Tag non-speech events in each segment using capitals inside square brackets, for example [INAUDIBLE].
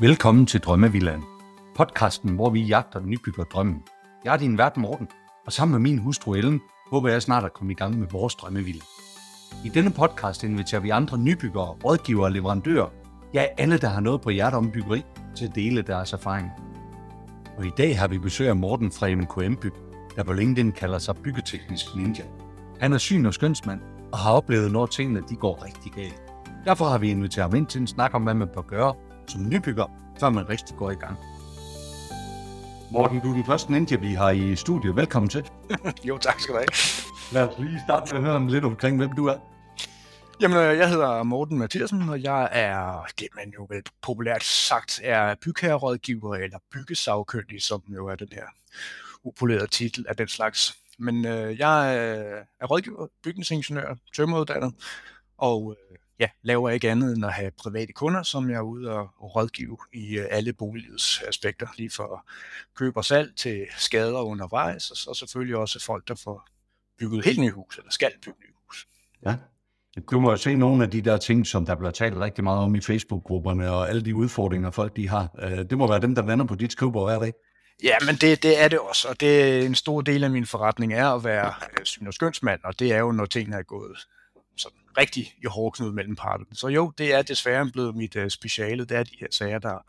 Velkommen til Drømmevillan, Podcasten, hvor vi jagter nybygger drømmen. Jeg er din vært Morten, og sammen med min hustru Ellen, håber jeg snart at komme i gang med vores drømmevilla. I denne podcast inviterer vi andre nybyggere, rådgivere og leverandører, ja alle, der har noget på hjertet om byggeri, til at dele deres erfaring. Og i dag har vi besøg af Morten fra MKM Byg, der på LinkedIn kalder sig byggeteknisk ninja. Han er syn- og skønsmand, og har oplevet, når tingene de går rigtig galt. Derfor har vi inviteret ham ind til en snak om, hvad man bør gøre som nybygger, før man rigtig går i gang. Morten, du er den første ninja, vi har i studiet. Velkommen til. [LAUGHS] jo, tak skal du have. Lad os lige starte med at høre lidt omkring, hvem du er. Jamen, øh, jeg hedder Morten Mathiasen, og jeg er det, man jo vel populært sagt er bygherrerådgiver eller byggesagkyndig, som jo er den her upolerede titel af den slags. Men øh, jeg er rådgiver, bygningsingeniør, tømmeruddannet, og øh, ja, laver ikke andet end at have private kunder, som jeg er ude og, rådgive i øh, alle boliglivets aspekter, lige fra køb og salg til skader undervejs, og så selvfølgelig også folk, der får bygget helt nye hus, eller skal bygge nye hus. Ja. Du må jo se nogle af de der ting, som der bliver talt rigtig meget om i Facebook-grupperne, og alle de udfordringer, folk de har. Øh, det må være dem, der lander på dit skrivebord hver dag. Ja, men det, det er det også, og det er en stor del af min forretning er at være øh, syn- og skønsmand, og det er jo, når tingene er gået rigtig i hårdknud mellem parterne. Så jo, det er desværre blevet mit uh, speciale, det er de her sager, der,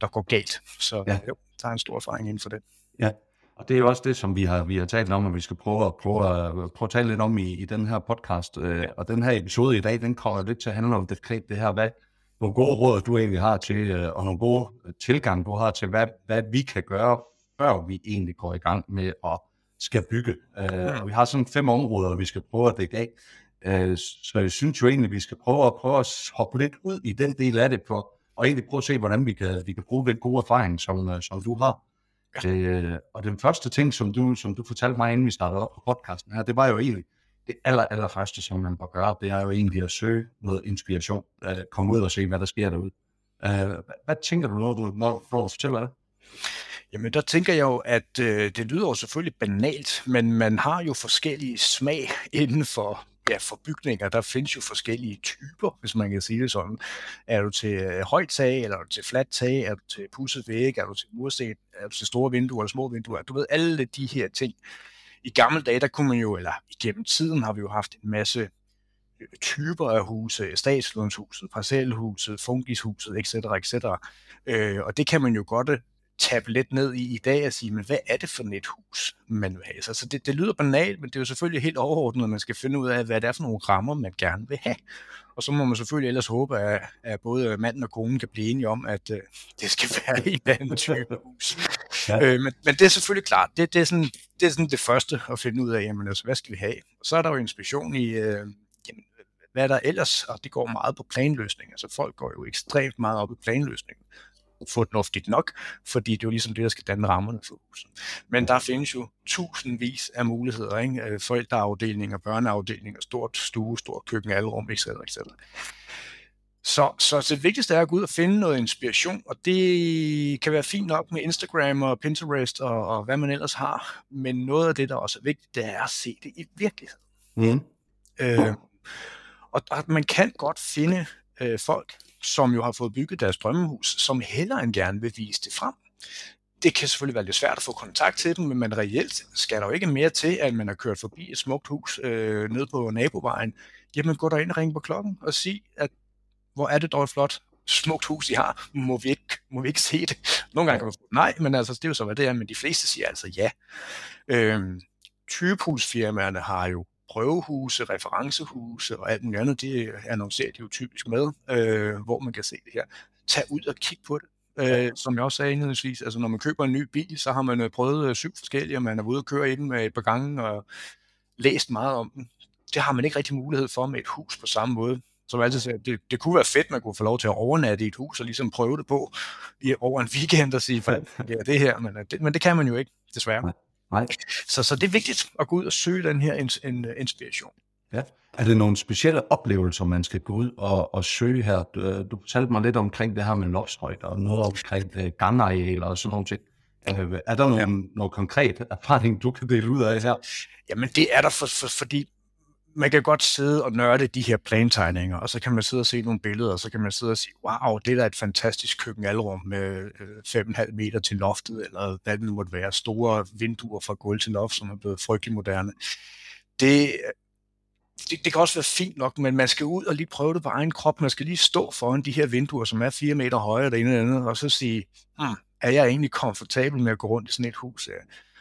der går galt. Så ja. jo, der er en stor erfaring inden for det. Ja, og det er jo også det, som vi har, vi har talt om, og vi skal prøve at, prøve at, prøve at tale lidt om i, i den her podcast. Uh, og den her episode i dag, den kommer lidt til at handle om det, det her, hvad, hvor gode råd du egentlig har til, uh, og nogle gode tilgang du har til, hvad, hvad vi kan gøre, før vi egentlig går i gang med at skal bygge. Uh, og vi har sådan fem områder, vi skal prøve at dække af. Øh, så jeg synes jo egentlig, at vi skal prøve at, prøve at hoppe lidt ud i den del af det, på, og egentlig prøve at se, hvordan vi kan, vi kan bruge den gode erfaring, som, øh, som du har. Ja. Øh, og den første ting, som du, som du fortalte mig, inden vi startede op på podcasten her, det var jo egentlig, det aller, aller første, som man bør gøre, det er jo egentlig at søge noget inspiration. Uh, komme ud og se, hvad der sker derude. Uh, hvad, hvad tænker du, når du, når du får at fortælle det? Jamen, der tænker jeg jo, at øh, det lyder jo selvfølgelig banalt, men man har jo forskellige smag inden for ja, for bygninger, der findes jo forskellige typer, hvis man kan sige det sådan. Er du til øh, højt tag, eller er du til fladt tag, er du til pudset væg, er du til mursten, er du til store vinduer eller små vinduer, du ved, alle de her ting. I gamle dage, der kunne man jo, eller igennem tiden har vi jo haft en masse øh, typer af huse, statslånshuset, parcelhuset, fungishuset, etc., etc. Øh, og det kan man jo godt øh, tabe lidt ned i i dag og sige, men hvad er det for et hus, man vil have? Så altså, det, det lyder banalt, men det er jo selvfølgelig helt overordnet, at man skal finde ud af, hvad det er for nogle rammer, man gerne vil have. Og så må man selvfølgelig ellers håbe, at, at både manden og konen kan blive enige om, at uh, det skal [LAUGHS] være eller anden type hus. [LAUGHS] Ja. Øh, men, men det er selvfølgelig klart, det, det, er sådan, det er sådan det første at finde ud af, jamen, altså, hvad skal vi have? Og så er der jo inspiration i, uh, jamen, hvad er der ellers, og det går meget på planløsning. Altså folk går jo ekstremt meget op i planløsning fornuftigt nok, fordi det er jo ligesom det, der skal danne rammerne for huset. Men der findes jo tusindvis af muligheder, ikke? Øh, forældreafdelinger, børneafdelinger, stort stue, stort køkken, alrum, etc. etc. Så, så det vigtigste er at gå ud og finde noget inspiration, og det kan være fint nok med Instagram og Pinterest og, og hvad man ellers har, men noget af det, der også er vigtigt, det er at se det i virkeligheden. Mm. Øh, og, og man kan godt finde øh, folk, som jo har fået bygget deres drømmehus, som heller end gerne vil vise det frem. Det kan selvfølgelig være lidt svært at få kontakt til dem, men man reelt skal der jo ikke mere til, at man har kørt forbi et smukt hus øh, nede på nabovejen. Jamen gå ind og ringe på klokken og sig, at hvor er det dog et flot smukt hus, I har. Må vi ikke, må vi ikke se det? Nogle gange kan man få nej, men altså, det er jo så, hvad det er, men de fleste siger altså ja. Øhm, typehusfirmaerne har jo prøvehuse, referencehuse og alt muligt andet, det annoncerer de jo typisk med, øh, hvor man kan se det her. Tag ud og kig på det. Øh, som jeg også sagde indledningsvis, altså når man køber en ny bil, så har man øh, prøvet øh, syv forskellige, og man er ude og køre i den med et par gange og læst meget om den. Det har man ikke rigtig mulighed for med et hus på samme måde. Som altid siger, det, det kunne være fedt, man kunne få lov til at overnatte i et hus og ligesom prøve det på i, over en weekend og sige, ja, det her, men øh, det, men det kan man jo ikke, desværre. Nej. Så, så det er vigtigt at gå ud og søge den her in, in, inspiration. Ja. Er det nogle specielle oplevelser, man skal gå ud og, og søge her? Du, du fortalte mig lidt omkring det her med loftshøjde og noget omkring uh, gangarealer og sådan noget. ting. Uh, er der nogle, ja. noget konkret erfaring, du kan dele ud af her? Jamen det er der, for, for, fordi man kan godt sidde og nørde de her plantegninger, og så kan man sidde og se nogle billeder, og så kan man sidde og sige, wow, det er da et fantastisk køkkenalrum med 5,5 øh, meter til loftet, eller hvad det nu måtte være, store vinduer fra gulv til loft, som er blevet frygtelig moderne. Det, det, det kan også være fint nok, men man skal ud og lige prøve det på egen krop. Man skal lige stå foran de her vinduer, som er 4 meter ene eller andet, og så sige, hmm, er jeg egentlig komfortabel med at gå rundt i sådan et hus?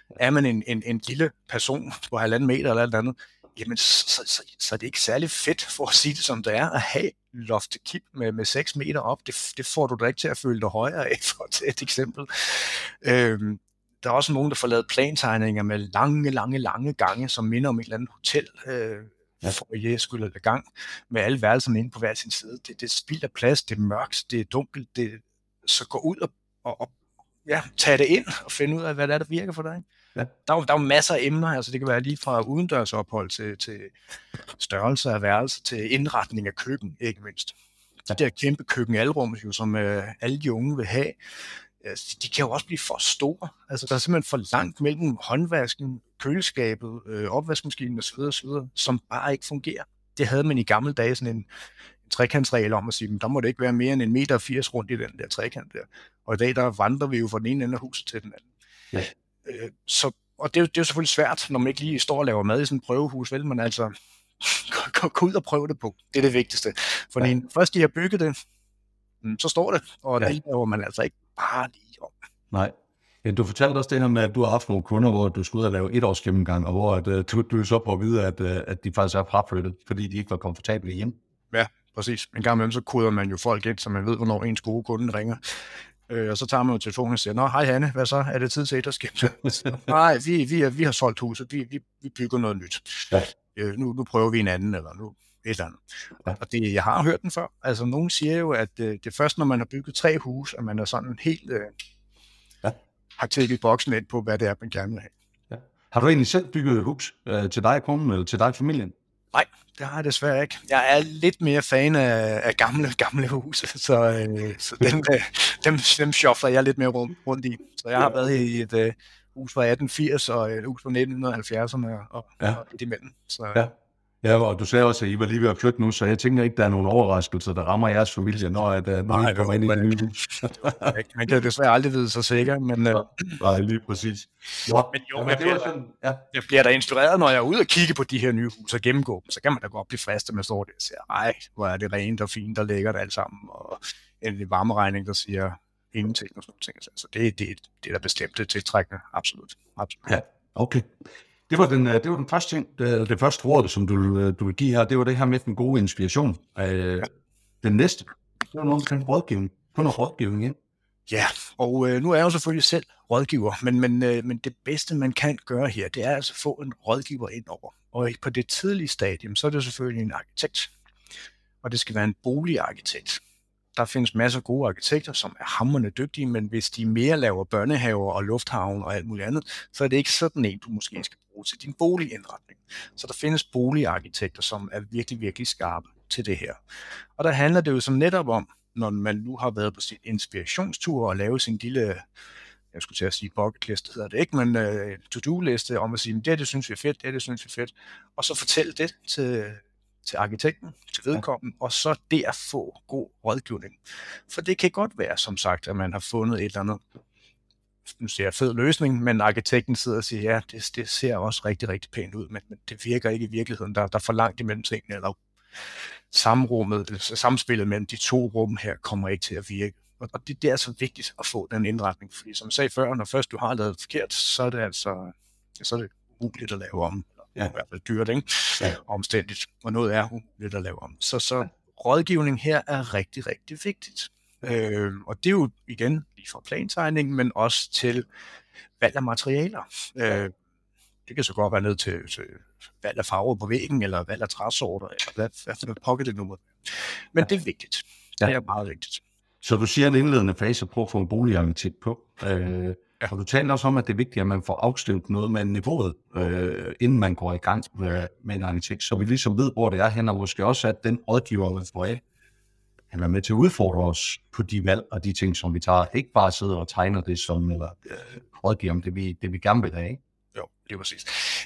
Er man en, en, en lille person på halvanden meter eller alt andet, jamen så, så, så, er det ikke særlig fedt, for at sige det som det er, at have loft kip med, med 6 meter op. Det, det får du da ikke til at føle dig højere af, [LAUGHS] for at tage et eksempel. Øhm, der er også nogen, der får lavet plantegninger med lange, lange, lange gange, som minder om et eller andet hotel, øh, ja. for jeg skulle have gang, med alle værelserne inde på hver sin side. Det, det spilder plads, det er mørkt, det er dunkelt, det, så gå ud og, og, og ja, tage det ind og finde ud af, hvad det er, der virker for dig. Ja. Der, er, der er jo masser af emner, altså det kan være lige fra udendørsophold til, til størrelse af værelse, til indretning af køkken, ikke mindst. Ja. Det der kæmpe køkkenalrum, jo, som øh, alle de unge vil have, altså, de kan jo også blive for store. Altså, der er simpelthen for langt mellem håndvasken, køleskabet, øh, opvaskemaskinen osv., osv., som bare ikke fungerer. Det havde man i gamle dage sådan en, en trekantsregel om at sige, der må det ikke være mere end en meter 80 rundt i den der trekant der. Og i dag, der vandrer vi jo fra den ene ende af huset til den anden. Ja. Øh, så, og det, det er jo selvfølgelig svært, når man ikke lige står og laver mad i sådan et prøvehus, vel? Men altså, [LAUGHS] gå ud og prøve det på. Det er det vigtigste. For ja. først de har bygget det, mm, så står det, og ja. det laver man altså ikke bare lige om. Nej. Ja, du fortalte også det her med, at du har haft nogle kunder, hvor du skulle ud og lave et års gennemgang, og hvor at, uh, du, du så på at vide, at, uh, at de faktisk er fraflyttet, fordi de ikke var komfortable hjemme. Ja, præcis. En gang imellem, så koder man jo folk ind, så man ved, hvornår ens gode kunde ringer. Øh, og så tager man jo telefonen og siger, Nå, hej Hanne, hvad så? Er det tid til etterskab? [LAUGHS] Nej, vi, vi, vi har solgt huset, vi, vi, vi bygger noget nyt. Ja. Øh, nu, nu prøver vi en anden, eller nu et eller andet. Ja. Og det, jeg har hørt den før. Altså, nogen siger jo, at øh, det er først, når man har bygget tre hus, at man er sådan helt... Øh, ja. har tækket boksen ind på, hvad det er, man gerne vil have. Ja. Har du egentlig selv bygget et hus øh, til dig konen, eller til dig og familien? Nej, det har jeg desværre ikke. Jeg er lidt mere fan af, af gamle, gamle huse, [LAUGHS] så, øh, så dem, øh, dem, dem shuffler jeg lidt mere rundt, rundt i. Så jeg har ja. været i et øh, hus fra 1880 og et hus fra 1970'erne og, ja. og imellem. Så, ja. Ja, og du sagde også, at I var lige ved at flytte nu, så jeg tænker ikke, der er nogen overraskelser, der rammer jeres familie, når, at, øh, når Nej, I kommer ind i det nye [LAUGHS] Man kan desværre aldrig vide sig sikker, men... Uh... Nej, lige præcis. Jo, men jo, jeg, bliver, sådan, ja. jeg bliver da inspireret, når jeg er ude og kigge på de her nye huse og gennemgå dem, så kan man da godt blive fristet med står det og siger, ej, hvor er det rent og fint og lækkert alt sammen, og en varmeregning, der siger ingenting og sådan noget. Så det, det, det er da bestemt det tiltrækkende, absolut. absolut. Ja, okay. Det var den, øh, det var den første ting, øh, det, det første råd, som du, øh, du vil give her, det var det her med den gode inspiration. Øh, den næste, det var noget omkring rådgivning. Få noget rådgivning ind. Ja, og øh, nu er jeg jo selvfølgelig selv rådgiver, men, men, øh, men det bedste, man kan gøre her, det er altså at få en rådgiver ind over. Og på det tidlige stadium, så er det selvfølgelig en arkitekt. Og det skal være en boligarkitekt der findes masser af gode arkitekter, som er hammerne dygtige, men hvis de mere laver børnehaver og lufthavn og alt muligt andet, så er det ikke sådan en, du måske skal bruge til din boligindretning. Så der findes boligarkitekter, som er virkelig, virkelig skarpe til det her. Og der handler det jo som netop om, når man nu har været på sin inspirationstur og lavet sin lille jeg skulle til at sige bucket list, hedder det ikke, men uh, to-do-liste om at sige, det, det synes vi er fedt, det, det synes vi er fedt, og så fortælle det til, til arkitekten, til vedkommende, ja. og så der få god rådgivning. For det kan godt være, som sagt, at man har fundet et eller andet nu siger jeg fed løsning, men arkitekten sidder og siger, ja, det, det ser også rigtig, rigtig pænt ud, men, men det virker ikke i virkeligheden. Der, der er for langt imellem tingene, eller samrummet, samspillet mellem de to rum her kommer ikke til at virke. Og, og det, det er altså vigtigt at få den indretning, fordi som jeg sagde før, når først du har lavet forkert, så er det altså så er det umuligt at lave om ja. i hvert fald dyrt, ikke? Ja. omstændigt, og noget er lidt at lave om. Så, så rådgivning her er rigtig, rigtig vigtigt. Øh, og det er jo igen lige fra plantegning, men også til valg af materialer. Øh, det kan så godt være ned til, til valg af farver på væggen, eller valg af træsorter, eller hvad, hvad for pocket det nu må Men ja. det er vigtigt. Det er meget vigtigt. Så du siger en indledende fase, prøv at få en boligarkitekt på. Øh, Ja. Og du taler også om, at det er vigtigt, at man får afstemt noget med niveauet, øh, inden man går i gang med, med en arkitekt, så vi ligesom ved, hvor det er hen, og måske også, at den rådgiver, man får af, han er med til at udfordre os på de valg og de ting, som vi tager. Ikke bare sidde og tegner det som, eller øh, rådgiver om det vi, det, vi gerne vil have. Ikke? Jo, det er præcis.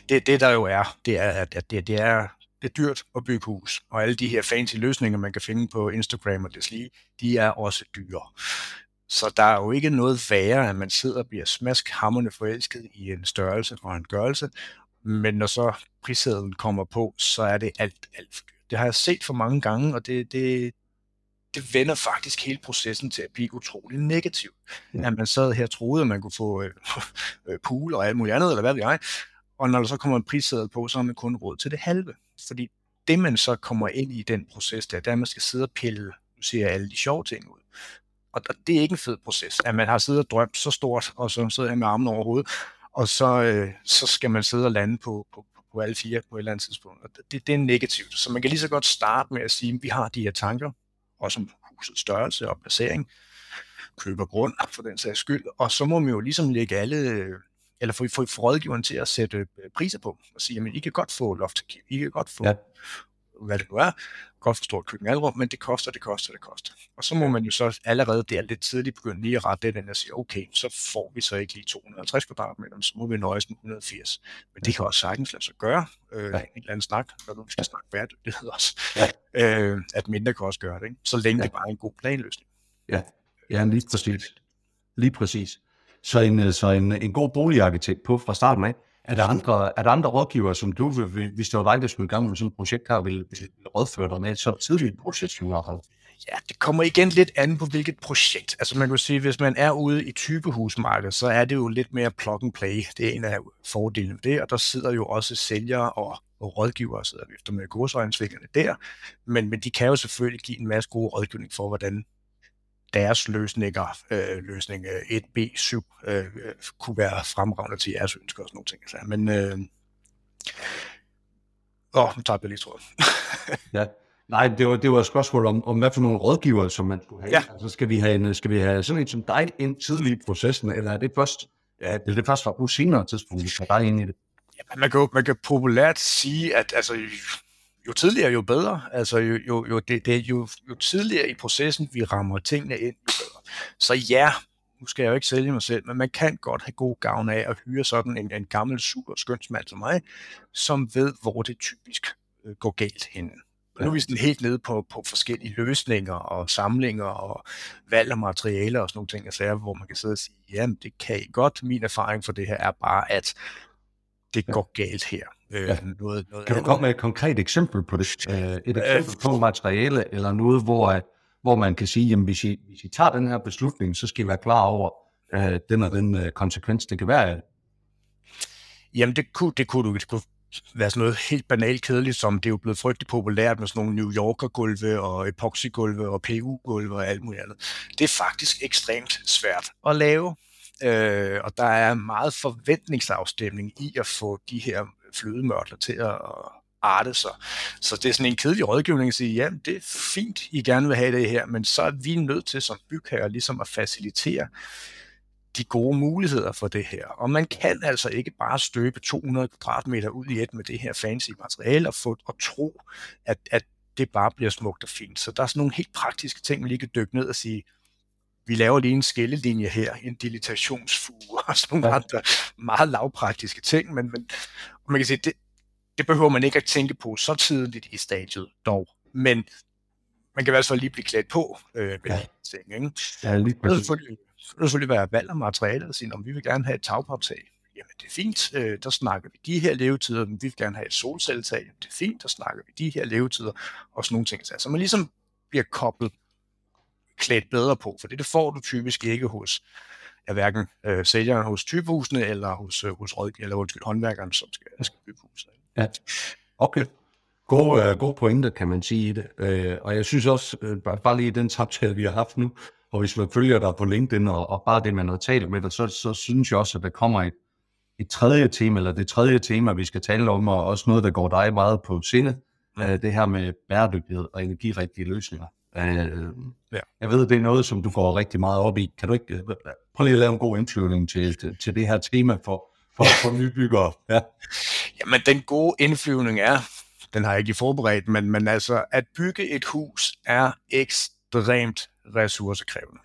Det, det der jo er, det er, at det, det er det er dyrt at bygge hus, og alle de her fancy løsninger, man kan finde på Instagram og deslige, de er også dyre. Så der er jo ikke noget værre, at man sidder og bliver smaskhammerende forelsket i en størrelse og en gørelse, men når så prissedlen kommer på, så er det alt, alt for dyrt. Det har jeg set for mange gange, og det, det, det vender faktisk hele processen til at blive utrolig negativ. Ja. At man sad her og troede, at man kunne få øh, [LAUGHS] øh, pool og alt muligt andet, eller hvad ved jeg, og når der så kommer en prisseddel på, så har man kun råd til det halve. Fordi det, man så kommer ind i den proces der, det er, at man skal sidde og pille, nu siger jeg, alle de sjove ting ud. Og det er ikke en fed proces, at man har siddet og drømt så stort, og så sidder jeg med armen over hovedet, og så, øh, så skal man sidde og lande på, på, på alle fire på et eller andet tidspunkt. Og det, det er negativt. Så man kan lige så godt starte med at sige, at vi har de her tanker, også om husets størrelse og placering, køber grund for den sags skyld, og så må man jo ligesom lægge alle, øh, eller få, få, rådgiveren til at sætte øh, priser på, og sige, at I kan godt få loft I kan godt få, ja hvad det nu er, godt for stort køkkenalrum, men det koster, det koster, det koster. Og så må man jo så allerede der lidt tidligt begynde lige at rette det og sige, okay, så får vi så ikke lige 250 kvadratmeter, så må vi nøjes med 180. Men det kan også sagtens lade sig gøre. Øh, ja. En eller anden snak, når du skal snakke bæredygtighed også. Ja. Øh, at mindre kan også gøre det, ikke? så længe ja. det bare er en god planløsning. Ja, ja lige præcis. Lige præcis. Så en, så en, en god boligarkitekt på fra starten af, er der andre, er der andre rådgivere, som du, hvis det var dig, der skulle i gang med sådan et projekt her, ville, ville rådføre dig med så tidligt projekt som Ja, det kommer igen lidt an på, hvilket projekt. Altså man kan sige, hvis man er ude i typehusmarkedet, så er det jo lidt mere plug and play. Det er en af fordelene ved det, og der sidder jo også sælgere og, og rådgivere, sidder efter med kursøjensvingerne der. Men, men de kan jo selvfølgelig give en masse gode rådgivning for, hvordan deres løsninger, øh, løsning 1B7, øh, øh, kunne være fremragende til jeres ønsker og sådan nogle ting. Altså. Men, øh, åh, nu tager jeg lige tråden. [LAUGHS] ja. Nej, det var, det var et spørgsmål om, om hvad for nogle rådgivere, som man skulle have. Ja. Altså, skal, vi have en, skal vi have sådan en som dig ind tidligt i processen, eller er det først, ja, det er det først fra på senere tidspunkt, vi skal dig ind i det? Ja, man, kan man kan populært sige, at altså, jo tidligere, jo bedre. Altså, jo, jo, jo, det, det, jo, jo tidligere i processen, vi rammer tingene ind, jo bedre. Så ja, nu skal jeg jo ikke sælge mig selv, men man kan godt have god gavn af at hyre sådan en, en gammel super skønsmand som mig, som ved, hvor det typisk øh, går galt henne. Og nu er vi sådan helt nede på, på forskellige løsninger og samlinger og valg af materialer og sådan nogle ting, altså, hvor man kan sidde og sige, jamen det kan I godt. Min erfaring for det her er bare, at det går galt her. Øh, ja. noget, noget kan du komme med et konkret eksempel på det? Øh, et eksempel øh, på materiale, eller noget, hvor, hvor man kan sige, jamen hvis I, hvis I tager den her beslutning, så skal I være klar over øh, den og den øh, konsekvens, det kan være. Jamen det kunne, det kunne du det kunne være sådan noget helt banalt kedeligt, som det er jo blevet frygtelig populært med sådan nogle New Yorker-gulve og epoxy-gulve og PU-gulve og alt muligt andet. Det er faktisk ekstremt svært at lave, øh, og der er meget forventningsafstemning i at få de her flødemørtler til at arte sig. Så det er sådan en kedelig rådgivning at sige, ja, det er fint, I gerne vil have det her, men så er vi nødt til som bygherre ligesom at facilitere de gode muligheder for det her. Og man kan altså ikke bare støbe 200 kvadratmeter ud i et med det her fancy materiale og, få, og tro, at, at det bare bliver smukt og fint. Så der er sådan nogle helt praktiske ting, man lige kan dykke ned og sige, vi laver lige en skillelinje her, en dilitationsfuge [LAUGHS] og sådan nogle ja. andre meget lavpraktiske ting, men, men man kan sige, det, det behøver man ikke at tænke på så tidligt i stadiet dog. Men man kan i hvert fald lige blive klædt på øh, med ja. ting. Ikke? Ja, lige det selvfølgelig, selvfølgelig være valg af materialet og sige, om vi vil gerne have et tagpaptag. Jamen, det er fint, øh, der snakker vi de her levetider, men vi vil gerne have et solcelletag. Jamen, det er fint, der snakker vi de her levetider, og sådan nogle ting. Så man ligesom bliver koblet klædt bedre på, for det, det får du typisk ikke hos ja, hverken øh, sælgeren hos typehusene eller hos, øh, hos råd, eller undskyld, håndværkeren, som skal, skal bygge huset. Ja. Okay. God, uh, god pointe, kan man sige i det. Uh, og jeg synes også, uh, bare lige den samtale, vi har haft nu, og hvis man følger dig på LinkedIn, og, og bare det, man har talt med dig, så, så synes jeg også, at der kommer et, et tredje tema, eller det tredje tema, vi skal tale om, og også noget, der går dig meget på sinde, uh, det her med bæredygtighed og energirigtige løsninger. Øh, ja. Jeg ved, det er noget, som du går rigtig meget op i. Kan du ikke øh, prøve lige at lave en god indflyvning til, til, til det her tema for, for, for nybyggere? [LAUGHS] Ja. Jamen, den gode indflyvning er, den har jeg ikke forberedt, men, men altså, at bygge et hus er ekstremt ressourcekrævende.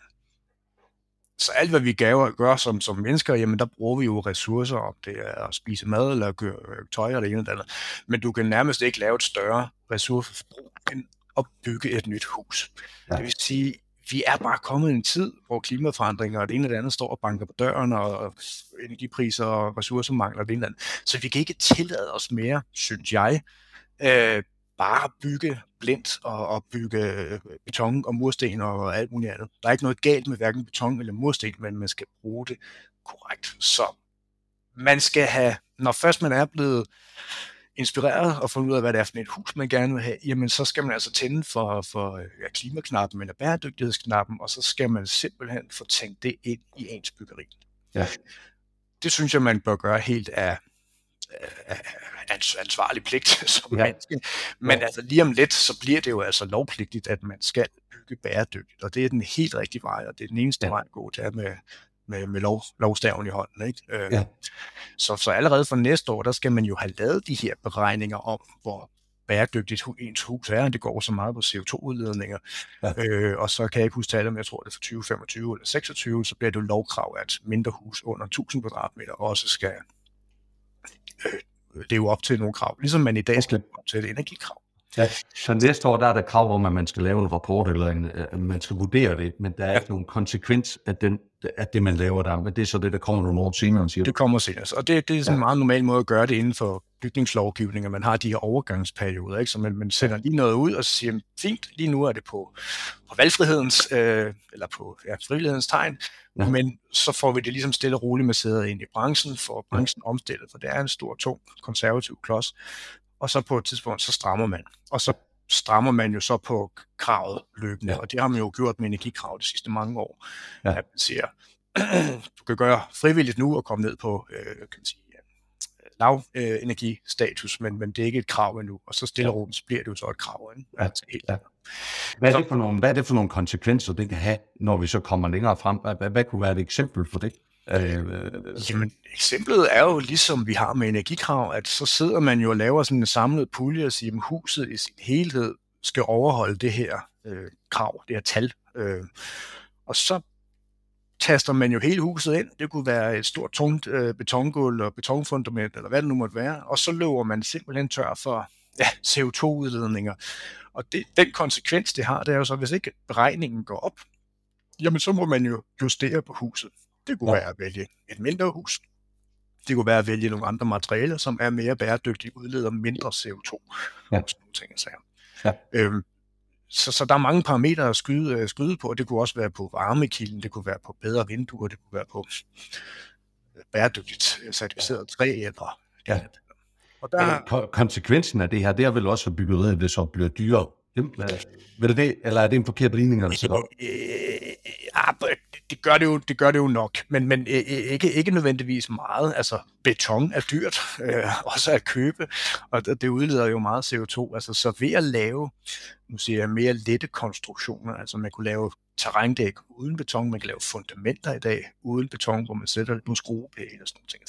Så alt, hvad vi gør, gør som, som mennesker, jamen der bruger vi jo ressourcer, om det er at spise mad eller gøre tøj eller det ene eller andet. Men du kan nærmest ikke lave et større ressourceforbrug end at bygge et nyt hus. Ja. Det vil sige, vi er bare kommet i en tid, hvor klimaforandringer og det ene eller andet står og banker på døren, og energipriser og ressourcemangler og det ene eller andet. Så vi kan ikke tillade os mere, synes jeg, øh, bare bygge blindt og, og bygge øh, beton og mursten og alt muligt andet. Der er ikke noget galt med hverken beton eller mursten, men man skal bruge det korrekt. Så man skal have, når først man er blevet inspireret og fundet ud af, hvad det er for et hus, man gerne vil have, jamen så skal man altså tænde for, for ja, klimaknappen eller bæredygtighedsknappen, og så skal man simpelthen få tænkt det ind i ens byggeri. Ja. Det synes jeg, man bør gøre helt af, ansvarlig pligt [LAUGHS] som ja. menneske. Men ja. altså lige om lidt, så bliver det jo altså lovpligtigt, at man skal bygge bæredygtigt, og det er den helt rigtige vej, og det er den eneste ja. vej at gå til med, med, med lov, lovstaven i hånden. Ikke? Øh, ja. så, så allerede for næste år, der skal man jo have lavet de her beregninger om, hvor bæredygtigt ens hus er, det går så meget på CO2-udledninger. Ja. Øh, og så kan jeg ikke huske tallet, men jeg tror, det er for 2025 eller 26, så bliver det jo lovkrav, at mindre hus under 1000 kvadratmeter også skal øh, det er jo op til nogle krav, ligesom man i dag skal op til et energikrav. Ja, så næste år der er der krav om, at man skal lave en rapport, eller en, at man skal vurdere det, men der er ja. ikke nogen konsekvens af, den, af det, man laver der. Men det er så det, der kommer nogle år senere, siger Det kommer senere, og det, det er sådan ja. en meget normal måde at gøre det inden for bygningslovgivning, at man har de her overgangsperioder, ikke? så man, man sender lige noget ud og siger, fint, lige nu er det på, på valgfrihedens, øh, eller på ja, frivillighedens tegn, ja. men så får vi det ligesom stille og roligt masseret ind i branchen, for branchen ja. omstillet, for det er en stor, tung, konservativ klods, og så på et tidspunkt, så strammer man. Og så strammer man jo så på kravet løbende, ja. og det har man jo gjort med energikrav de sidste mange år. Ja. At man siger, [CLEARS THROAT] du kan gøre frivilligt nu og komme ned på øh, kan man sige, lav øh, energistatus, men, men det er ikke et krav endnu, og så stille og roligt så bliver det jo så et krav. Ikke? Ja. Altså, helt ja. Hvad er, det for nogle, hvad er det for nogle konsekvenser, det kan have, når vi så kommer længere frem? Hvad, hvad, hvad kunne være et eksempel for det? Øh, Jamen, eksemplet er jo ligesom vi har med energikrav, at så sidder man jo og laver sådan en samlet pulje og siger, at huset i sin helhed skal overholde det her øh, krav, det her tal. Øh, og så taster man jo hele huset ind. Det kunne være et stort, tungt øh, betongulv og betonfundament, eller hvad det nu måtte være. Og så løber man simpelthen tør for ja, CO2-udledninger. Og det, den konsekvens, det har, det er jo så, hvis ikke beregningen går op, jamen så må man jo justere på huset. Det kunne ja. være at vælge et mindre hus. Det kunne være at vælge nogle andre materialer, som er mere bæredygtige, udleder mindre CO2. Ja. Sådan nogle ting, så. Ja. Øhm, så, så der er mange parametre at skyde, uh, skyde på. Det kunne også være på varmekilden, det kunne være på bedre vinduer, det kunne være på øh, bæredygtigt øh, certificeret træ eller ja. Og der... Konsekvensen af det her, det er vel også, at byggeriet det så bliver dyrere. Vil det det, eller er det en forkert ligning? Altså? det gør det jo, det gør det jo nok, men, men ikke, ikke nødvendigvis meget. Altså, beton er dyrt, [LAUGHS] øh, også at købe, og det udleder jo meget CO2. Altså, så ved at lave, nu siger jeg, mere lette konstruktioner, altså man kunne lave terrændæk uden beton, man kan lave fundamenter i dag uden beton, hvor man sætter nogle skruepæle og sådan nogle ting.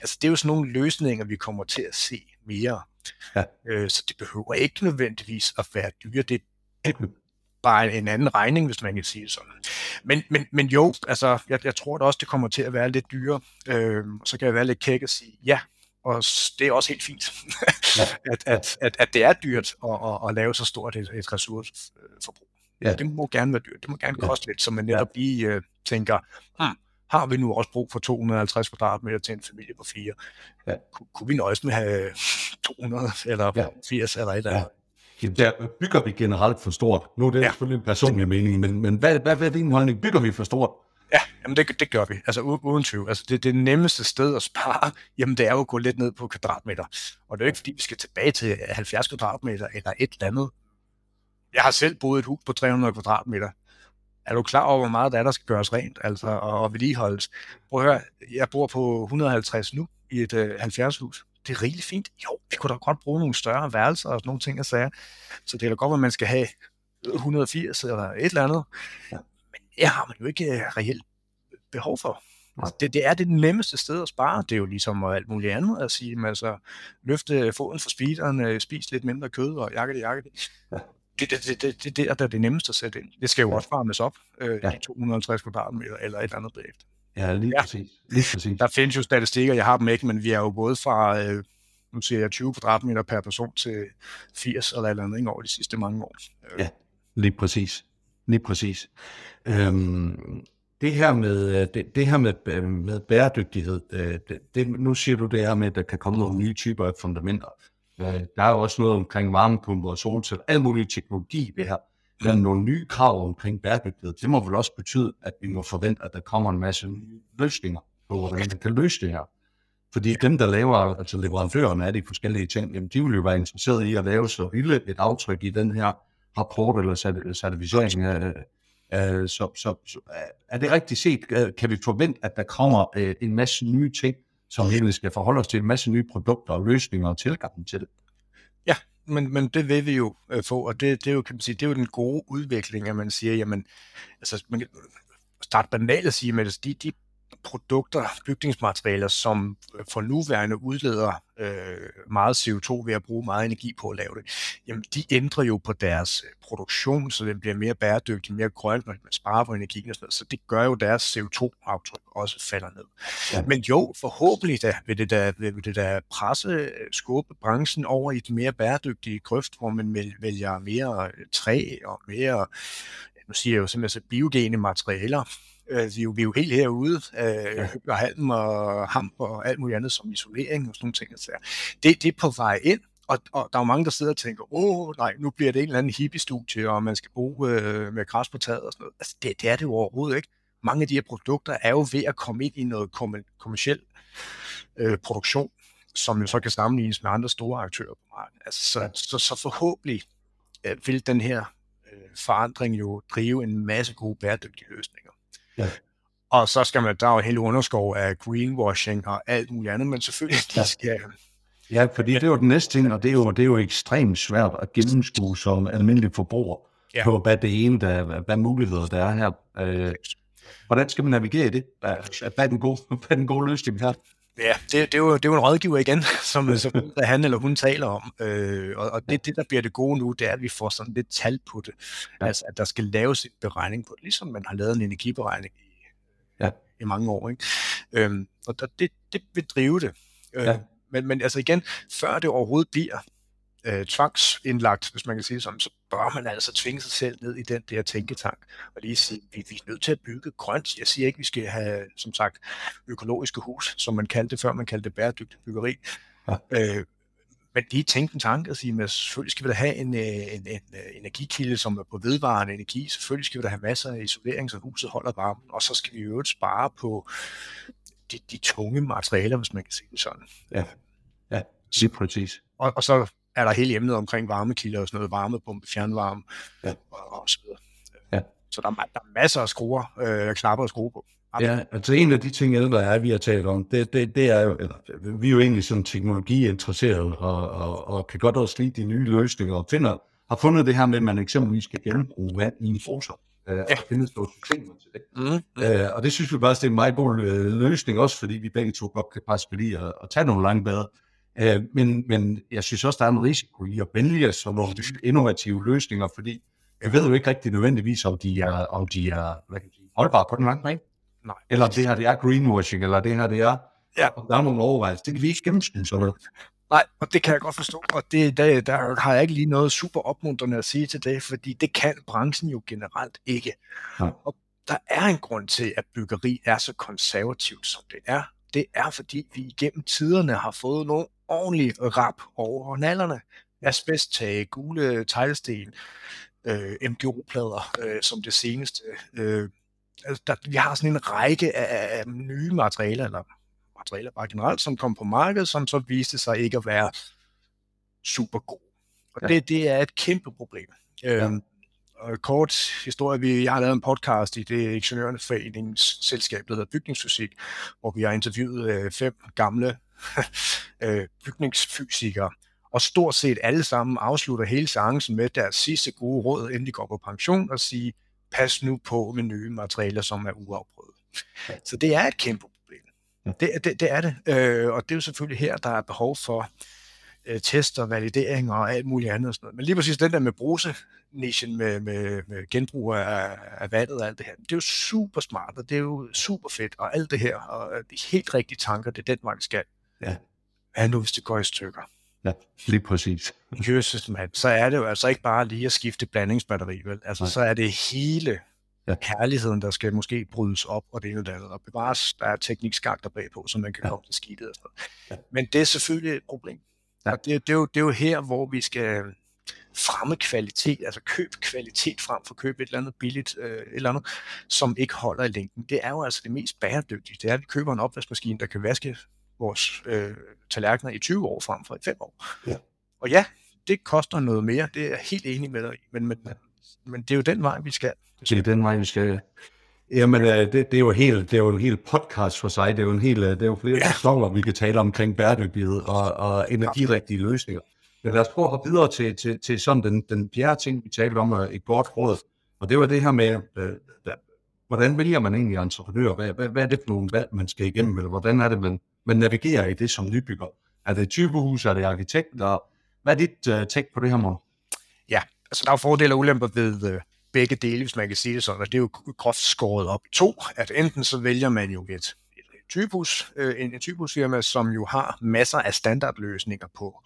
Altså, det er jo sådan nogle løsninger, vi kommer til at se mere. Ja. Øh, så det behøver ikke nødvendigvis at være dyre. Det, det bare en anden regning, hvis man kan sige sådan. Men, men, men jo, altså, jeg, jeg tror da også, det kommer til at være lidt dyre. Øh, så kan jeg være lidt kæk og sige, ja, og det er også helt fint, ja. [LAUGHS] at, at, at, at det er dyrt at, at, at lave så stort et, et ressourceforbrug. Ja. Det må gerne være dyrt, det må gerne koste ja. lidt, så man netop lige uh, tænker, hmm, har vi nu også brug for 250 kvadratmeter til en familie på fire? Ja. Kun, kunne vi nøjes med have 200 eller ja. 80 eller et eller andet? Ja. Jamen, der bygger vi generelt for stort. Nu er det ja. selvfølgelig en personlig mening, men, men hvad, hvad, hvad er din holdning? Bygger vi for stort? Ja, jamen det, det gør vi. Altså uden tvivl. Altså det, det nemmeste sted at spare, jamen det er jo at gå lidt ned på kvadratmeter. Og det er jo ikke fordi, vi skal tilbage til 70 kvadratmeter eller et eller andet. Jeg har selv boet et hus på 300 kvadratmeter. Er du klar over, hvor meget der er, der skal gøres rent altså, og, og vedligeholdes? Prøv at høre, jeg bor på 150 nu i et øh, 70 hus det er rigtig fint. Jo, vi kunne da godt bruge nogle større værelser og sådan nogle ting at sige. Så det er da godt, at man skal have 180 eller et eller andet. Ja. Men det har man jo ikke øh, reelt behov for. Altså, det, det er det nemmeste sted at spare. Det er jo ligesom alt muligt andet at sige, altså løfte foden fra speederen, øh, spis lidt mindre kød og jakke det, jakke det. Ja. det, det, det, det, det, det er der det nemmeste at sætte ind. Det skal jo Ja. også varmes op, øh, Ja. de 250 kvadratmeter eller et eller andet bagefter. Ja, lige Ja. præcis. Lige præcis. Der findes jo statistikker, jeg har dem ikke, men vi er jo både fra, øh, nu siger jeg 20 kvadratmeter per person til 80 eller eller andet ikke, over de sidste mange år. Øh, Ja. Lige præcis. Lige præcis. Øhm, det her med, øh, det, det her med, øh, med bæredygtighed, det, det, nu siger du det her med, at der kan komme nogle nye typer af fundamenter. Der er jo også noget omkring varmepumper og solceller, al mulig teknologi ved her. Der er nogle nye krav omkring bæredygtighed. Det må vel også betyde, at vi må forvente, at der kommer en masse nye løsninger på, hvordan man kan løse det her. Fordi dem, der laver, altså leverandørerne af de forskellige ting, jamen, de vil jo være interesseret i at lave så lille et aftryk i den her rapport eller certificering. øh, Så, så, så er det rigtigt set? Øh, kan vi forvente, at der kommer øh, en masse nye ting, som egentlig skal forholde os til en masse nye produkter og løsninger og tilgang til det? Men, men det vil vi jo øh, få, og det, det, er jo, kan man sige, det er jo den gode udvikling, at man siger, jamen, altså, man kan starte banalt at sige, men de, de produkter, bygningsmaterialer, som for nuværende udleder øh, meget CO2 ved at bruge meget energi på at lave det, jamen de ændrer jo på deres øh, produktion, så den bliver mere bæredygtig, mere grøn, man sparer på energien og sådan noget. Så det gør jo deres CO2-aftryk også falder ned. Ja. Men jo, forhåbentlig da, vil det da, vil det da presse, øh, skubbe branchen over i et mere bæredygtige grøft, hvor man vælger- mere øh, træ og mere, nu siger jeg jo simpelthen så biogene materialer, Øh, vi, er jo, vi er jo helt herude, øh, ja. og halm og hamp og alt muligt andet som isolering og sådan nogle ting. Altså. Det, det er på vej ind, og, og der er jo mange, der sidder og tænker, åh nej, nu bliver det en eller anden hippie-studie, og man skal bruge øh, med græs på taget og sådan noget. Altså, det, det er det jo overhovedet ikke. Mange af de her produkter er jo ved at komme ind i noget kommer- kommersiel øh, produktion, som jo så kan sammenlignes med andre store aktører på markedet. Altså, så, så, så forhåbentlig øh, vil den her øh, forandring jo drive en masse gode bæredygtige løsninger. Ja. Og så skal man, der jo hele underskov af greenwashing og alt muligt andet, men selvfølgelig, de Ja. skal, Ja, fordi det er jo den næste ting, og det er jo, det er jo ekstremt svært at gennemskue som almindelig forbruger Ja. ja. på, hvad det ene, der, hvad muligheder der er her. Øh, hvordan skal man navigere i det? Hvad, hvad, er, den gode, hvad er den gode løsning her? Ja, det, det, er jo, det er jo en rådgiver igen, [LAUGHS] som, som han eller hun taler om. Øh, og og det, det, der bliver det gode nu, det er, at vi får sådan lidt tal på det. Ja. Altså, at der skal laves en beregning på det, ligesom man har lavet en energiberegning i, Ja. i mange år. Ikke? Øhm, og der, det, det vil drive det. Øh, Ja. men, men altså igen, før det overhovedet bliver øh, tvangsindlagt, hvis man kan sige sådan, så bør man altså tvinge sig selv ned i den der tænketank og lige sige, vi, vi er nødt til at bygge grønt. Jeg siger ikke, vi skal have, som sagt, økologiske hus, som man kaldte det før, man kaldte det bæredygtigt byggeri. Ja. Øh, men lige tænke en tanke og sige, at selvfølgelig skal vi da have en, øh, en, en, øh, energikilde, som er på vedvarende energi. Selvfølgelig skal vi da have masser af isolering, så huset holder varmen. Og så skal vi jo øvrigt spare på de, de tunge materialer, hvis man kan sige det sådan. Ja. Ja, lige præcis. Og, og så er der hele emnet omkring varmekilder og sådan noget, varmepumpe, fjernvarme Ja. og, og så videre. Ja. Så der er, der er masser af skruer, øh, knapper at skrue på. Ja, altså en af de ting, ældre er, vi har talt om, det, det, det er jo, eller, vi er jo egentlig sådan teknologiinteresserede, og, og, og kan godt også lide de nye løsninger, og finder, har fundet det her med, at man eksempelvis skal genbruge vand i en froser, øh, ja. og finde nogle systemer til det. Mm. Øh, og det synes vi bare, det er en meget god øh, løsning, også fordi vi begge to godt kan passe lide at, at tage nogle lange bade. Øh, men, men jeg synes også, der er en risiko i at vælge sådan nogle innovative løsninger, fordi jeg ved jo ikke rigtig nødvendigvis, om de er, om de er hvad kan sige, holdbare på den lange bane. Nej. Eller det her, det er greenwashing, eller det her, det er... Ja. Der er nogle overvejelser. Det kan vi ikke gennemskue sådan noget. Nej, og det kan jeg godt forstå, og det, der, der har jeg ikke lige noget super opmuntrende at sige til det, fordi det kan branchen jo generelt ikke. Nej. Og der er en grund til, at byggeri er så konservativt, som det er. Det er, fordi vi igennem tiderne har fået nogle ordentlige rap over nallerne. Asbesttag, gule teglsten, øh, MGO-plader øh, som det seneste. Øh, altså, der, vi har sådan en række af, af nye materialer, eller materialer bare generelt, som kom på markedet, som så viste sig ikke at være super gode. Og Ja. det, det er et kæmpe problem. Ja. Kort historie, vi, jeg har lavet en podcast i det Ingeniørernes Foreningens selskab, der hedder Bygningsfysik, hvor vi har interviewet øh, fem gamle [LAUGHS] øh, bygningsfysikere, og stort set alle sammen afslutter hele seancen med deres sidste gode råd, inden de går på pension, og sige, pas nu på med nye materialer, som er uafprøvet. Så det er et kæmpe problem. Det, det, det er det. Øh, og det er jo selvfølgelig her, der er behov for øh, test og validering og alt muligt andet. Og sådan noget. Men lige præcis den der med bruse, nichen med, med, med genbrug af, af vandet og alt det her. Det er jo super smart, og det er jo super fedt, og alt det her, og de helt rigtige tanker, det er den vej, vi skal. Ja. Hvad nu, hvis det går i stykker? Ja, lige præcis. [LAUGHS] Jesus, mand, så er det jo altså ikke bare lige at skifte blandingsbatteri, vel? Altså, Nej. så er det hele Ja. herligheden, der skal måske brydes op, og det ene og det andet, og bevares, der er teknikskakter bagpå, så man kan Ja. komme til skidtet og sådan noget. Ja. Men det er selvfølgelig et problem. Ja. Og det, det, er jo, det er jo her, hvor vi skal fremme kvalitet, altså køb kvalitet frem for køb et eller andet billigt, øh, et eller andet, som ikke holder i længden. Det er jo altså det mest bæredygtige. Det er, at vi køber en opvaskemaskine, der kan vaske vores øh, tallerkener i 20 år frem for i 5 år. Ja. Og ja, det koster noget mere, det er jeg helt enig med dig i, men, men, men det er jo den vej, vi skal. Det er den vej, vi skal. Jamen, øh, det, det, er jo helt, det er jo en hel podcast for sig. Det er jo en hel, øh, det er jo flere Ja. sæsoner, vi kan tale omkring bæredygtighed og, og energirigtige løsninger. Men lad os prøve at hoppe videre til, til, til sådan den, den fjerde ting, vi talte om øh, i godt råd. Og det var det her med, øh, der, hvordan vælger man egentlig entreprenør? Hvad, hvad, hvad er det for nogle valg, man skal igennem? Eller hvordan er det, man, man navigerer i det som nybygger? Er det typehus? Er det arkitekt? Eller, hvad er dit uh, take på det her, måde? Ja, altså der er fordele og ulemper ved øh, begge dele, hvis man kan sige det sådan, og det er jo groft skåret op to, at enten så vælger man jo et, et typehus, øh, en, en typehusfirma, som jo har masser af standardløsninger på,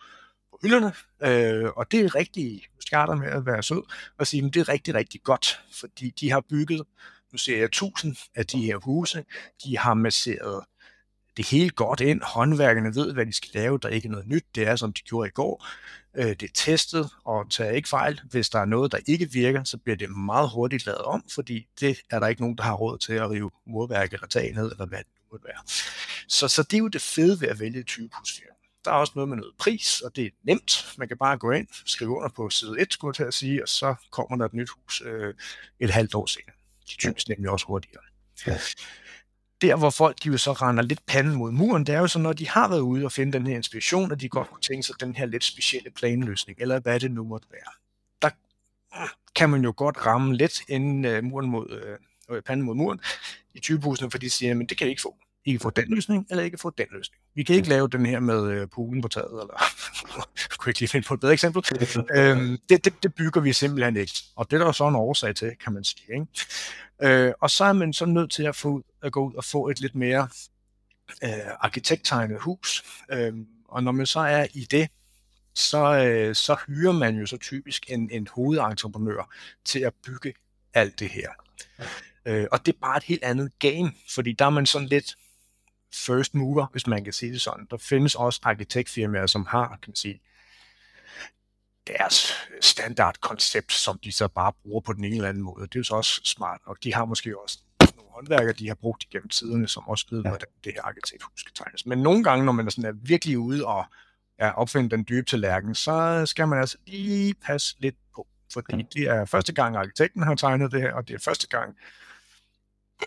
på hylderne, øh, og det er rigtig, nu starter med at være sød, og sige, at det er rigtig, rigtig godt, fordi de har bygget, nu ser jeg tusind af de her huse, de har masseret det hele godt ind, håndværkerne ved, hvad de skal lave, der er ikke noget nyt, det er som de gjorde i går, Øh, det er testet, og tager ikke fejl. Hvis der er noget, der ikke virker, så bliver det meget hurtigt lavet om, fordi det er der ikke nogen, der har råd til at rive murværk eller tag ned, eller hvad det nu måtte være. Så, så det er jo det fede ved at vælge et typehusfirma. Der er også noget med noget pris, og det er nemt. Man kan bare gå ind, skrive under på side 1, skulle jeg til at sige, og så kommer der et nyt hus øh, et halvt år senere. De typisk nemlig også hurtigere. Ja. Der, hvor folk de jo så render lidt panden mod muren, det er jo så, når de har været ude og finde den her inspiration, at de godt kunne tænke sig den her lidt specielle planløsning, eller hvad det nu måtte være. Der kan man jo godt ramme lidt inden øh, muren mod, øh, panden mod muren i typehusene, fordi de siger, men det kan I ikke få. I kan få den løsning, eller I kan få den løsning. Vi kan ikke lave den her med øh, poolen på taget, eller [LAUGHS] jeg kunne ikke lige finde på et bedre eksempel. øhm, det, det, det bygger vi simpelthen ikke. Og det er der jo så en årsag til, kan man sige. Ikke? Øh, og så er man så nødt til at, få, ud- at gå ud og få et lidt mere øh, arkitekttegnet hus. Øh, og når man så er i det, så, øh, så hyrer man jo så typisk en, en hovedentreprenør til at bygge alt det her. Øh, og det er bare et helt andet game, fordi der er man sådan lidt first mover, hvis man kan sige det sådan. Der findes også arkitektfirmaer, som har, kan man sige, deres standardkoncept, som de så bare bruger på den ene eller anden måde. Det er jo så også smart, og de har måske også nogle håndværkere, de har brugt igennem tiderne, som også ved, Ja. hvordan det her arkitekthus skal tegnes. Men nogle gange, når man er, sådan er virkelig ude og ja, opfinde den dybe tallerken, så skal man altså lige passe lidt på. Fordi Ja. det er første gang, arkitekten har tegnet det her, og det er første gang,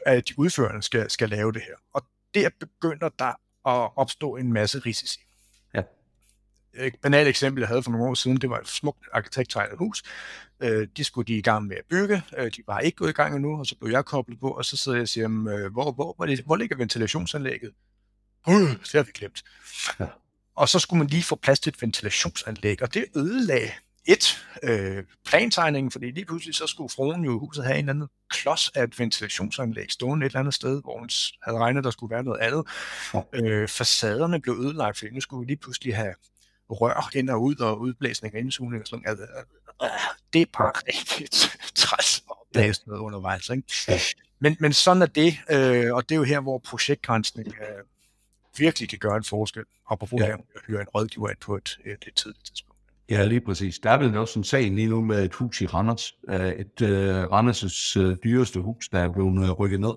at de udførende skal, skal lave det her. Og der begynder der at opstå en masse risici. Ja. Et banalt eksempel, jeg havde for nogle år siden, det var et smukt arkitekttegnet hus. Øh, de skulle de i gang med at bygge. Øh, de var ikke gået i gang endnu, og så blev jeg koblet på, og så sidder jeg og siger, "Jamen, øh, hvor, hvor, hvor, det, hvor ligger ventilationsanlægget? Øh, det har vi glemt. Ja. Og så skulle man lige få plads til et ventilationsanlæg, og det ødelagde et, øh, plantegningen, fordi lige pludselig så skulle fruen jo huset have en eller anden klods af et ventilationsanlæg stående et eller andet sted, hvor hun havde regnet, der skulle være noget andet. Øh, facaderne blev ødelagt, fordi nu skulle vi lige pludselig have rør ind og ud, og udblæsning og indsugning og sådan noget. Altså, øh, det er bare rigtig [LAUGHS] træls at blæse noget undervejs. Ikke? Men, men sådan er det, øh, og det er jo her, hvor projektgrænsning øh, virkelig kan gøre en forskel. Apropos Ja. ja. at hyre en rådgiver ind på et, et, et tidligt tidspunkt. Ja, lige præcis. Der er vel også en sag lige nu med et hus i Randers. Øh, Et uh, Randers' uh, dyreste hus, der er blevet rykket ned.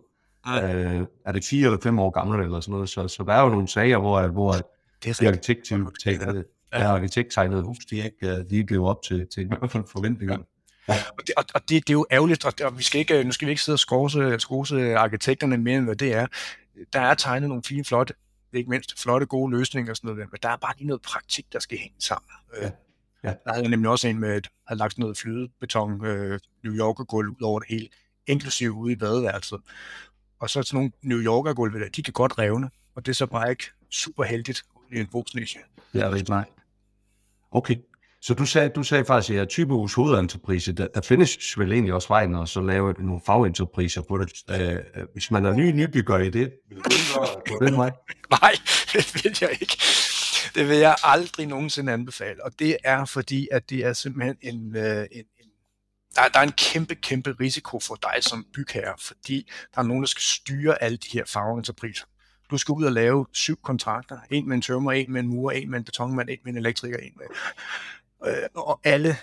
Uh, er det fire eller fem år gammelt eller sådan noget? Så, så der er jo nogle sager, hvor, hvor Det er de rigtigt. arkitekttegnede Ja. ja. arkitekttegnede hus, de ikke ikke lever op til, til i hvert fald forventningerne. Og det, og, det, det er jo ærgerligt, og, det, og vi skal ikke, nu skal vi ikke sidde og skose, skose arkitekterne mere, end hvad det er. Der er tegnet nogle fine, flotte, ikke mindst flotte, gode løsninger og sådan noget men der er bare lige noget praktik, der skal hænge sammen. Ja. Øh, Ja. Der havde jeg nemlig også en med, et, havde lagt sådan noget flydebeton, øh, New Yorker gulv ud over det hele, inklusive ude i badeværelset. Og så sådan nogle New Yorker gulve der, de kan godt revne, og det er så bare ikke super heldigt i en brugsniche. Er rigtig nej. Okay. Så du sagde, du sagde faktisk, at ja, typehus hovedentreprise, der, der findes vel egentlig også vejen og så lave nogle fagenterpriser på det. Øh, hvis man er ny nybygger i det, [LAUGHS] vil du på den vej? Nej, det vil jeg ikke. Det vil jeg aldrig nogensinde anbefale. Og det er fordi, at det er simpelthen en, øh, en, en der, der er en kæmpe, kæmpe risiko for dig som bygherre, fordi der er nogen, der skal styre alle de her fagentrepriser. Du skal ud og lave syv kontrakter. En med en tømmer, en med en murer, en med en betonmand, en med en elektriker, en med... Øh, og alle,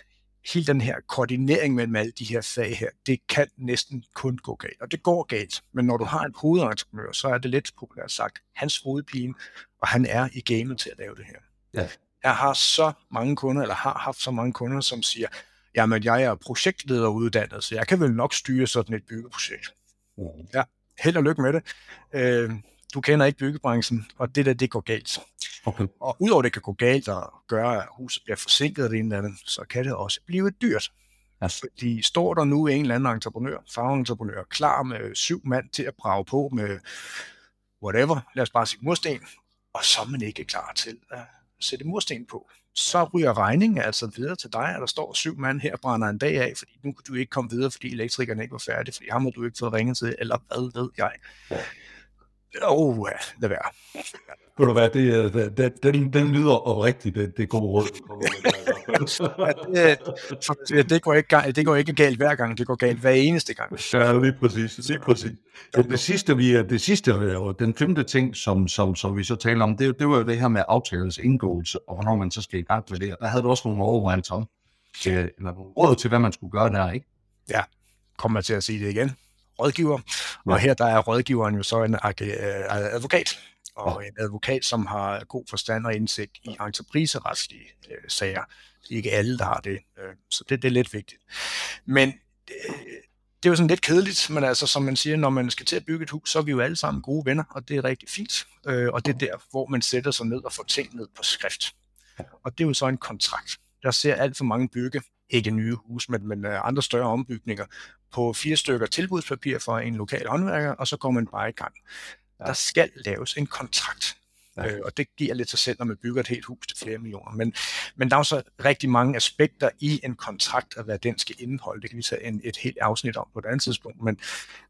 hele den her koordinering mellem alle de her fag her, det kan næsten kun gå galt. Og det går galt. Men når du har en hovedentreprenør, så er det lidt populært sagt hans hovedpine, og han er i gamet til at lave det her. Ja. Jeg har så mange kunder, eller har haft så mange kunder, som siger, jamen jeg er projektleder uddannet, så jeg kan vel nok styre sådan et byggeprojekt. Mm. Ja, held og lykke med det. Øh, du kender ikke byggebranchen, og det der, det går galt. Okay. Og udover det kan gå galt og gøre, at huset bliver forsinket det ene eller andet, så kan det også blive dyrt. Ja. Fordi står der nu en eller anden entreprenør, fagentreprenør, klar med syv mand til at brage på med whatever, lad os bare sige mursten, og så er man ikke klar til at sætte mursten på. Så ryger regningen altså videre til dig, at der står syv mand her og brænder en dag af, fordi nu kan du ikke komme videre, fordi elektrikerne ikke var færdige, fordi ham har du ikke fået ringet til, eller hvad ved jeg. Ja. Åh, oh, lad være. Ved du hvad, det, det, den, den lyder oprigtigt, det, det gode råd. [LAUGHS] ja, det, det, går ikke, det går ikke galt hver gang, det går galt hver eneste gang. Ja, lige præcis. Lige præcis. Det, det sidste, vi, det sidste, og den femte ting, som, som, som vi så taler om, det, det var jo det her med aftalens indgåelse, og hvornår man så skal i gang med det. Der havde du også nogle overvejelser om, eller nogle råd til, hvad man skulle gøre der, ikke? Ja, kommer til at sige det igen rådgiver, ja. og her der er rådgiveren jo så en advokat, og ja. en advokat, som har god forstand og indsigt i entrepriseretslige øh, sager. Det er ikke alle, der har det, øh, så det, det er lidt vigtigt. Men øh, det er jo sådan lidt kedeligt, men altså som man siger, når man skal til at bygge et hus, så er vi jo alle sammen gode venner, og det er rigtig fint. Øh, og det er der, hvor man sætter sig ned og får ting ned på skrift. Og det er jo så en kontrakt. Der ser alt for mange bygge, ikke nye hus, men, men øh, andre større ombygninger, på fire stykker tilbudspapir for en lokal håndværker, og så går man bare i gang. Ja. Der skal laves en kontrakt. Ja. Øh, og det giver lidt sig selv, når man bygger et helt hus til flere millioner. Men, men der er jo så rigtig mange aspekter i en kontrakt, og hvad den skal indeholde. Det kan vi tage en, et helt afsnit om på et andet tidspunkt. Men,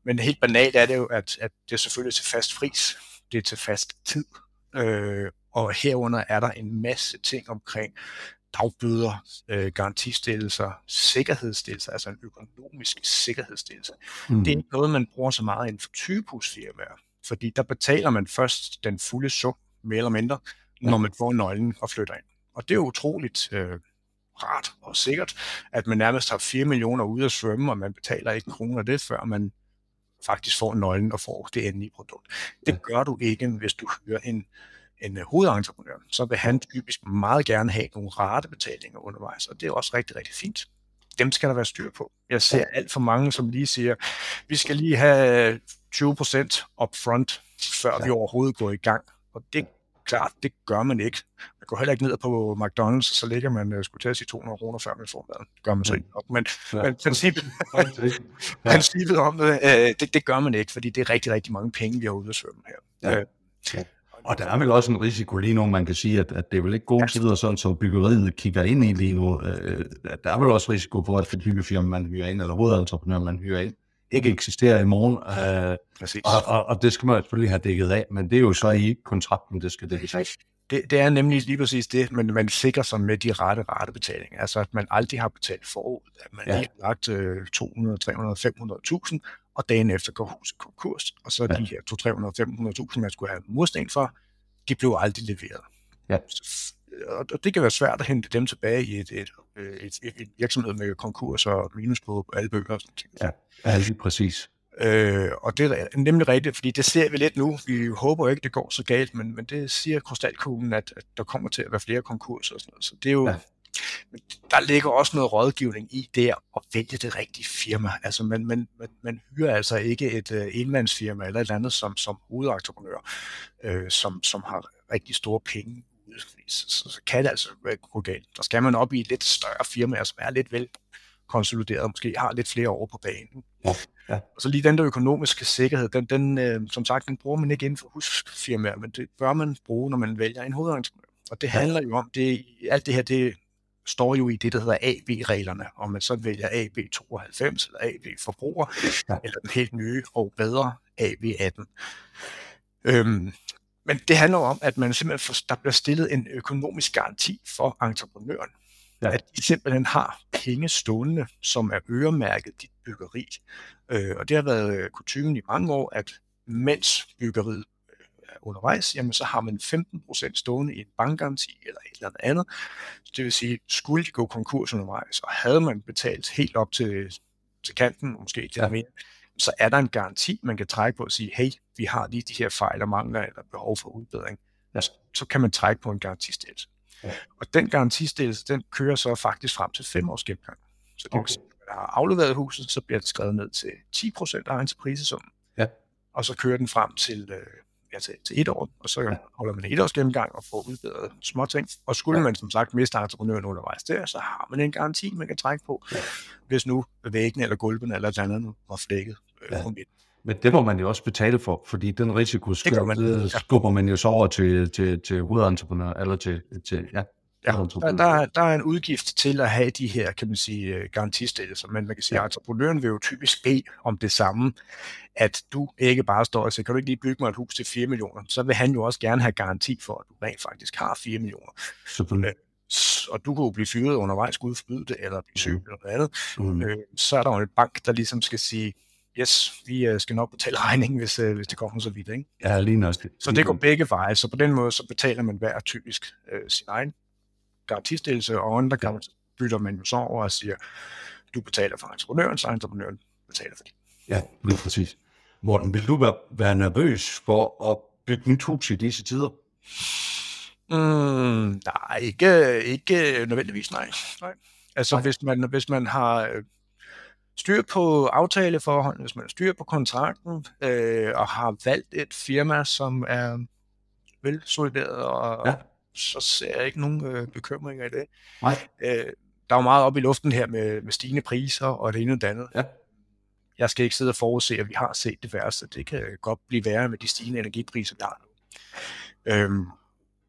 men helt banalt er det jo, at, at det er selvfølgelig til fast pris. Det er til fast tid. Øh, og herunder er der en masse ting omkring dagbøder, øh, garantistillelser, sikkerhedsstillelser, altså en økonomisk sikkerhedsstillelse. Mm. Det er ikke noget, man bruger så meget inden for typehusfirmaer, fordi der betaler man først den fulde sum, mere eller mindre, ja. når man får nøglen og flytter ind. Og det er utroligt øh, rart og sikkert, at man nærmest har 4 millioner ude at svømme, og man betaler ikke en krone af det, før man faktisk får nøglen og får det endelige produkt. Det gør du ikke, hvis du hyrer en en øh, hovedentreprenør, så vil han typisk meget gerne have nogle ratebetalinger undervejs, og det er også rigtig, rigtig fint. Dem skal der være styr på. Jeg ser alt for mange, som lige siger, vi skal lige have 20% upfront, før ja. vi overhovedet går i gang. Og det klart, det gør man ikke. Man går heller ikke ned på McDonald's, så ligger man, uh, skulle til at sige 200 kroner, før man får maden. Det gør man så ikke nok. Men, ja. men princippet, [LAUGHS] [LAUGHS] ja. princippet om det, uh, det, det gør man ikke, fordi det er rigtig, rigtig mange penge, vi har ude at svømme her. Ja. Uh, ja. Og der er vel også en risiko lige nu, man kan sige, at, at det er vel ikke gode tider, sådan så byggeriet kigger ind i lige nu. Øh, der er vel også risiko for, at byggefirma, man hyrer ind, eller hovedentreprenør, man hyrer ind, ikke eksisterer i morgen. Øh, Præcis. Og, og, og det skal man selvfølgelig have dækket af, men det er jo så i kontrakten, det skal dækkes af. Det, det er nemlig lige præcis det, men man sikrer sig med de rette retebetalinger. Altså at man aldrig har betalt forud, at man ja. lige har lagt øh, 200, 300, 500.000, og dagen efter går huset konkurs, og så ja. de her 200, 300, 500.000, man skulle have mursten for, de blev aldrig leveret. Ja. Og det kan være svært at hente dem tilbage i et, et, et, et, et virksomhed med konkurs og minus på alle bøger. Og sådan Ja, ja lige præcis. Øh, og det er nemlig rigtigt, fordi det ser vi lidt nu. Vi håber ikke, det går så galt, men, men det siger krystalkuglen, at, at der kommer til at være flere konkurser og sådan noget. Så det er jo, ja. Men der ligger også noget rådgivning i det at vælge det rigtige firma. Altså man, man, man, man hyrer altså ikke et uh, enmandsfirma eller et andet som, som hovedentreprenør, øh, som, som har rigtig store penge så, så, så kan det altså gå galt. Der skal man op i et lidt større firma, som er lidt vel konsolideret, og måske har lidt flere år på banen. Ja. Ja. Og så lige den der økonomiske sikkerhed, den, den øh, som sagt, den bruger man ikke inden for husfirmaer, men det bør man bruge, når man vælger en hovedentreprenør. Og det handler jo om, det, alt det her, det står jo i det, der hedder AB-reglerne, om man så vælger AB92 eller AB-forbruger, ja. eller den helt nye og bedre AB18. Øhm, men det handler om, at man simpelthen for, der bliver stillet en økonomisk garanti for entreprenøren. Ja. At de simpelthen har penge stående, som er øremærket dit byggeri. Øh, og det har været øh, kutumen i mange år, at mens byggeriet undervejs, jamen så har man 15% stående i en bankgaranti eller et eller andet. Så det vil sige, skulle de gå konkurs undervejs, og havde man betalt helt op til, til kanten, måske lidt ja. mere, så er der en garanti, man kan trække på og sige, hey, vi har lige de her fejl og mangler eller behov for udbedring. Ja. Så kan man trække på en garantistillelse. Ja. Og den garantistillelse, den kører så faktisk frem til fem års gennemgang. Så det okay. vil man har afleveret huset, så bliver det skrevet ned til 10% af entreprisesummen. Ja. Og så kører den frem til øh, ja, til, til et år, og så ja. holder man et års gennemgang og får udbedret små ting. Og skulle ja. man som sagt miste entreprenøren undervejs der, så har man en garanti, man kan trække på, ja. hvis nu væggene eller gulvene eller et andet var flækket øh, ja. Men det må man jo også betale for, fordi den risiko skubber man, skubber man jo så over til, til, til hovedentreprenør, eller til, til ja, Ja, der, der, der er en udgift til at have de her, kan man sige, øh, garantistillelser, men man kan sige, at entreprenøren vil jo typisk bede om det samme, at du ikke bare står og siger, kan du ikke lige bygge mig et hus til 4 millioner, så vil han jo også gerne have garanti for, at du rent faktisk har 4 millioner. Selvfølgelig. Øh, og du kan jo blive fyret undervejs, Gud forbyde det, eller blive syg mm. eller noget andet. Mm. Øh, så er der jo en bank, der ligesom skal sige, yes, vi skal nok betale regningen, hvis, hvis det kommer så vidt. Ikke? Ja, lige nok. Så det går begge veje, så på den måde, så betaler man hver typisk øh, sin egen garantistillelse, og gange bytter man jo så over og siger, du betaler for entreprenøren, så entreprenøren betaler for det. Ja, lige præcis. Morten, vil du være, være nervøs for at bygge nyt hus i disse tider? Mm, nej, ikke, ikke nødvendigvis, nej. nej. Altså, nej. Hvis, man, hvis man har øh, styr på aftaleforhold, hvis man har styr på kontrakten, øh, og har valgt et firma, som er velsolideret og ja så ser jeg ikke nogen øh, bekymringer i det. Nej. Øh, der er jo meget op i luften her med, med stigende priser og det ene og det andet. Ja. Jeg skal ikke sidde og forudse, at vi har set det værste. Det kan godt blive værre med de stigende energipriser, der er nu. Øhm,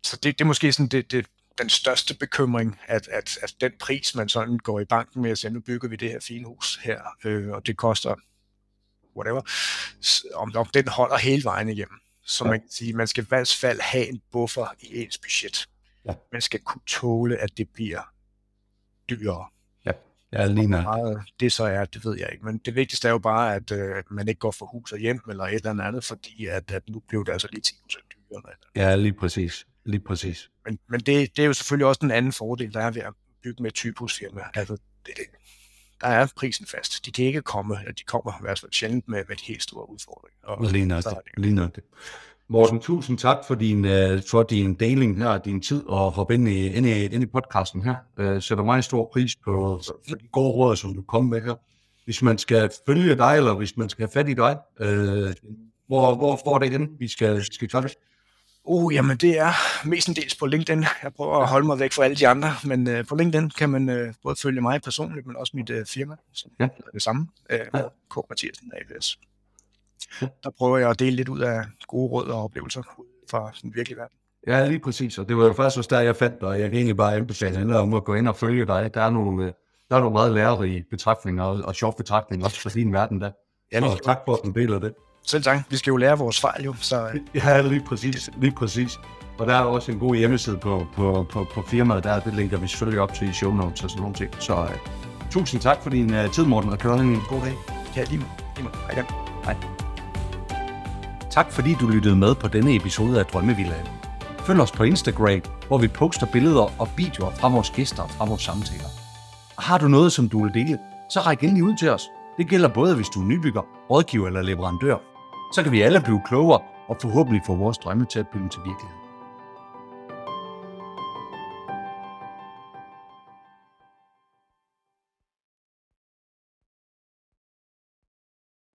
så det, det er måske sådan det, det, den største bekymring, at, at, at den pris, man sådan går i banken med at sige, nu bygger vi det her fine hus her, øh, og det koster whatever, om, om den holder hele vejen igennem. Så ja. man kan sige, man skal i hvert fald have en buffer i ens budget. Ja. Man skal kunne tåle, at det bliver dyrere. Ja, ja lige Hvor meget det så er, det ved jeg ikke. Men det vigtigste er jo bare, at øh, man ikke går for hus og hjem eller et eller andet, fordi at, at nu bliver det altså lige 10% dyrere. Ja, lige præcis. Lige præcis. Men, men det, det er jo selvfølgelig også den anden fordel, der er ved at bygge med et typehusfirma. Altså, det, det, der er prisen fast. De kan ikke komme, eller de kommer i hvert fald sjældent med, med de helt store udfordringer. Og lige nok det. Lige nok det. Morten, tusind tak for din, uh, for din deling her, din tid og hoppe ind i, ind i, ind i podcasten her. Uh, sætter meget stor pris på de gode råd, som du kom med her. Hvis man skal følge dig, eller hvis man skal have fat i dig, uh, hvor, hvor får det hen, vi skal, skal gøre det? Uh, jamen det er mestendels på LinkedIn. Jeg prøver at holde mig væk fra alle de andre, men uh, på LinkedIn kan man uh, både følge mig personligt, men også mit uh, firma, som ja. er det samme, uh, ja. K. Mathiasen AVS. Ja. Der prøver jeg at dele lidt ud af gode råd og oplevelser fra den virkelige verden. Ja, lige præcis, og det var jo først også der, jeg fandt dig, jeg kan egentlig bare anbefale andre om at gå ind og følge dig. Der er nogle, der er nogle meget lærerige betragtninger og, og sjove betragtninger også fra din verden der. Ja, og tak for, at du deler det. Selv tak. Vi skal jo lære vores fejl jo. Så... [LAUGHS] Ja, lige præcis. Lige præcis. Og der er også en god hjemmeside på, på, på, på firmaet der. Det linker vi selvfølgelig op til i show notes og sådan nogle ting. Så uh, tusind tak for din uh, tid, Morten, og køre en god dag. Ja, lige med. Lige med. Hej. Hej. Tak fordi du lyttede med på denne episode af Drømmevillagen. Følg os på Instagram, hvor vi poster billeder og videoer fra vores gæster og fra vores samtaler. Og har du noget, som du vil dele, så ræk endelig ud til os. Det gælder både, hvis du er nybygger, rådgiver eller leverandør så kan vi alle blive klogere og forhåbentlig få vores drømme til at blive til virkelighed.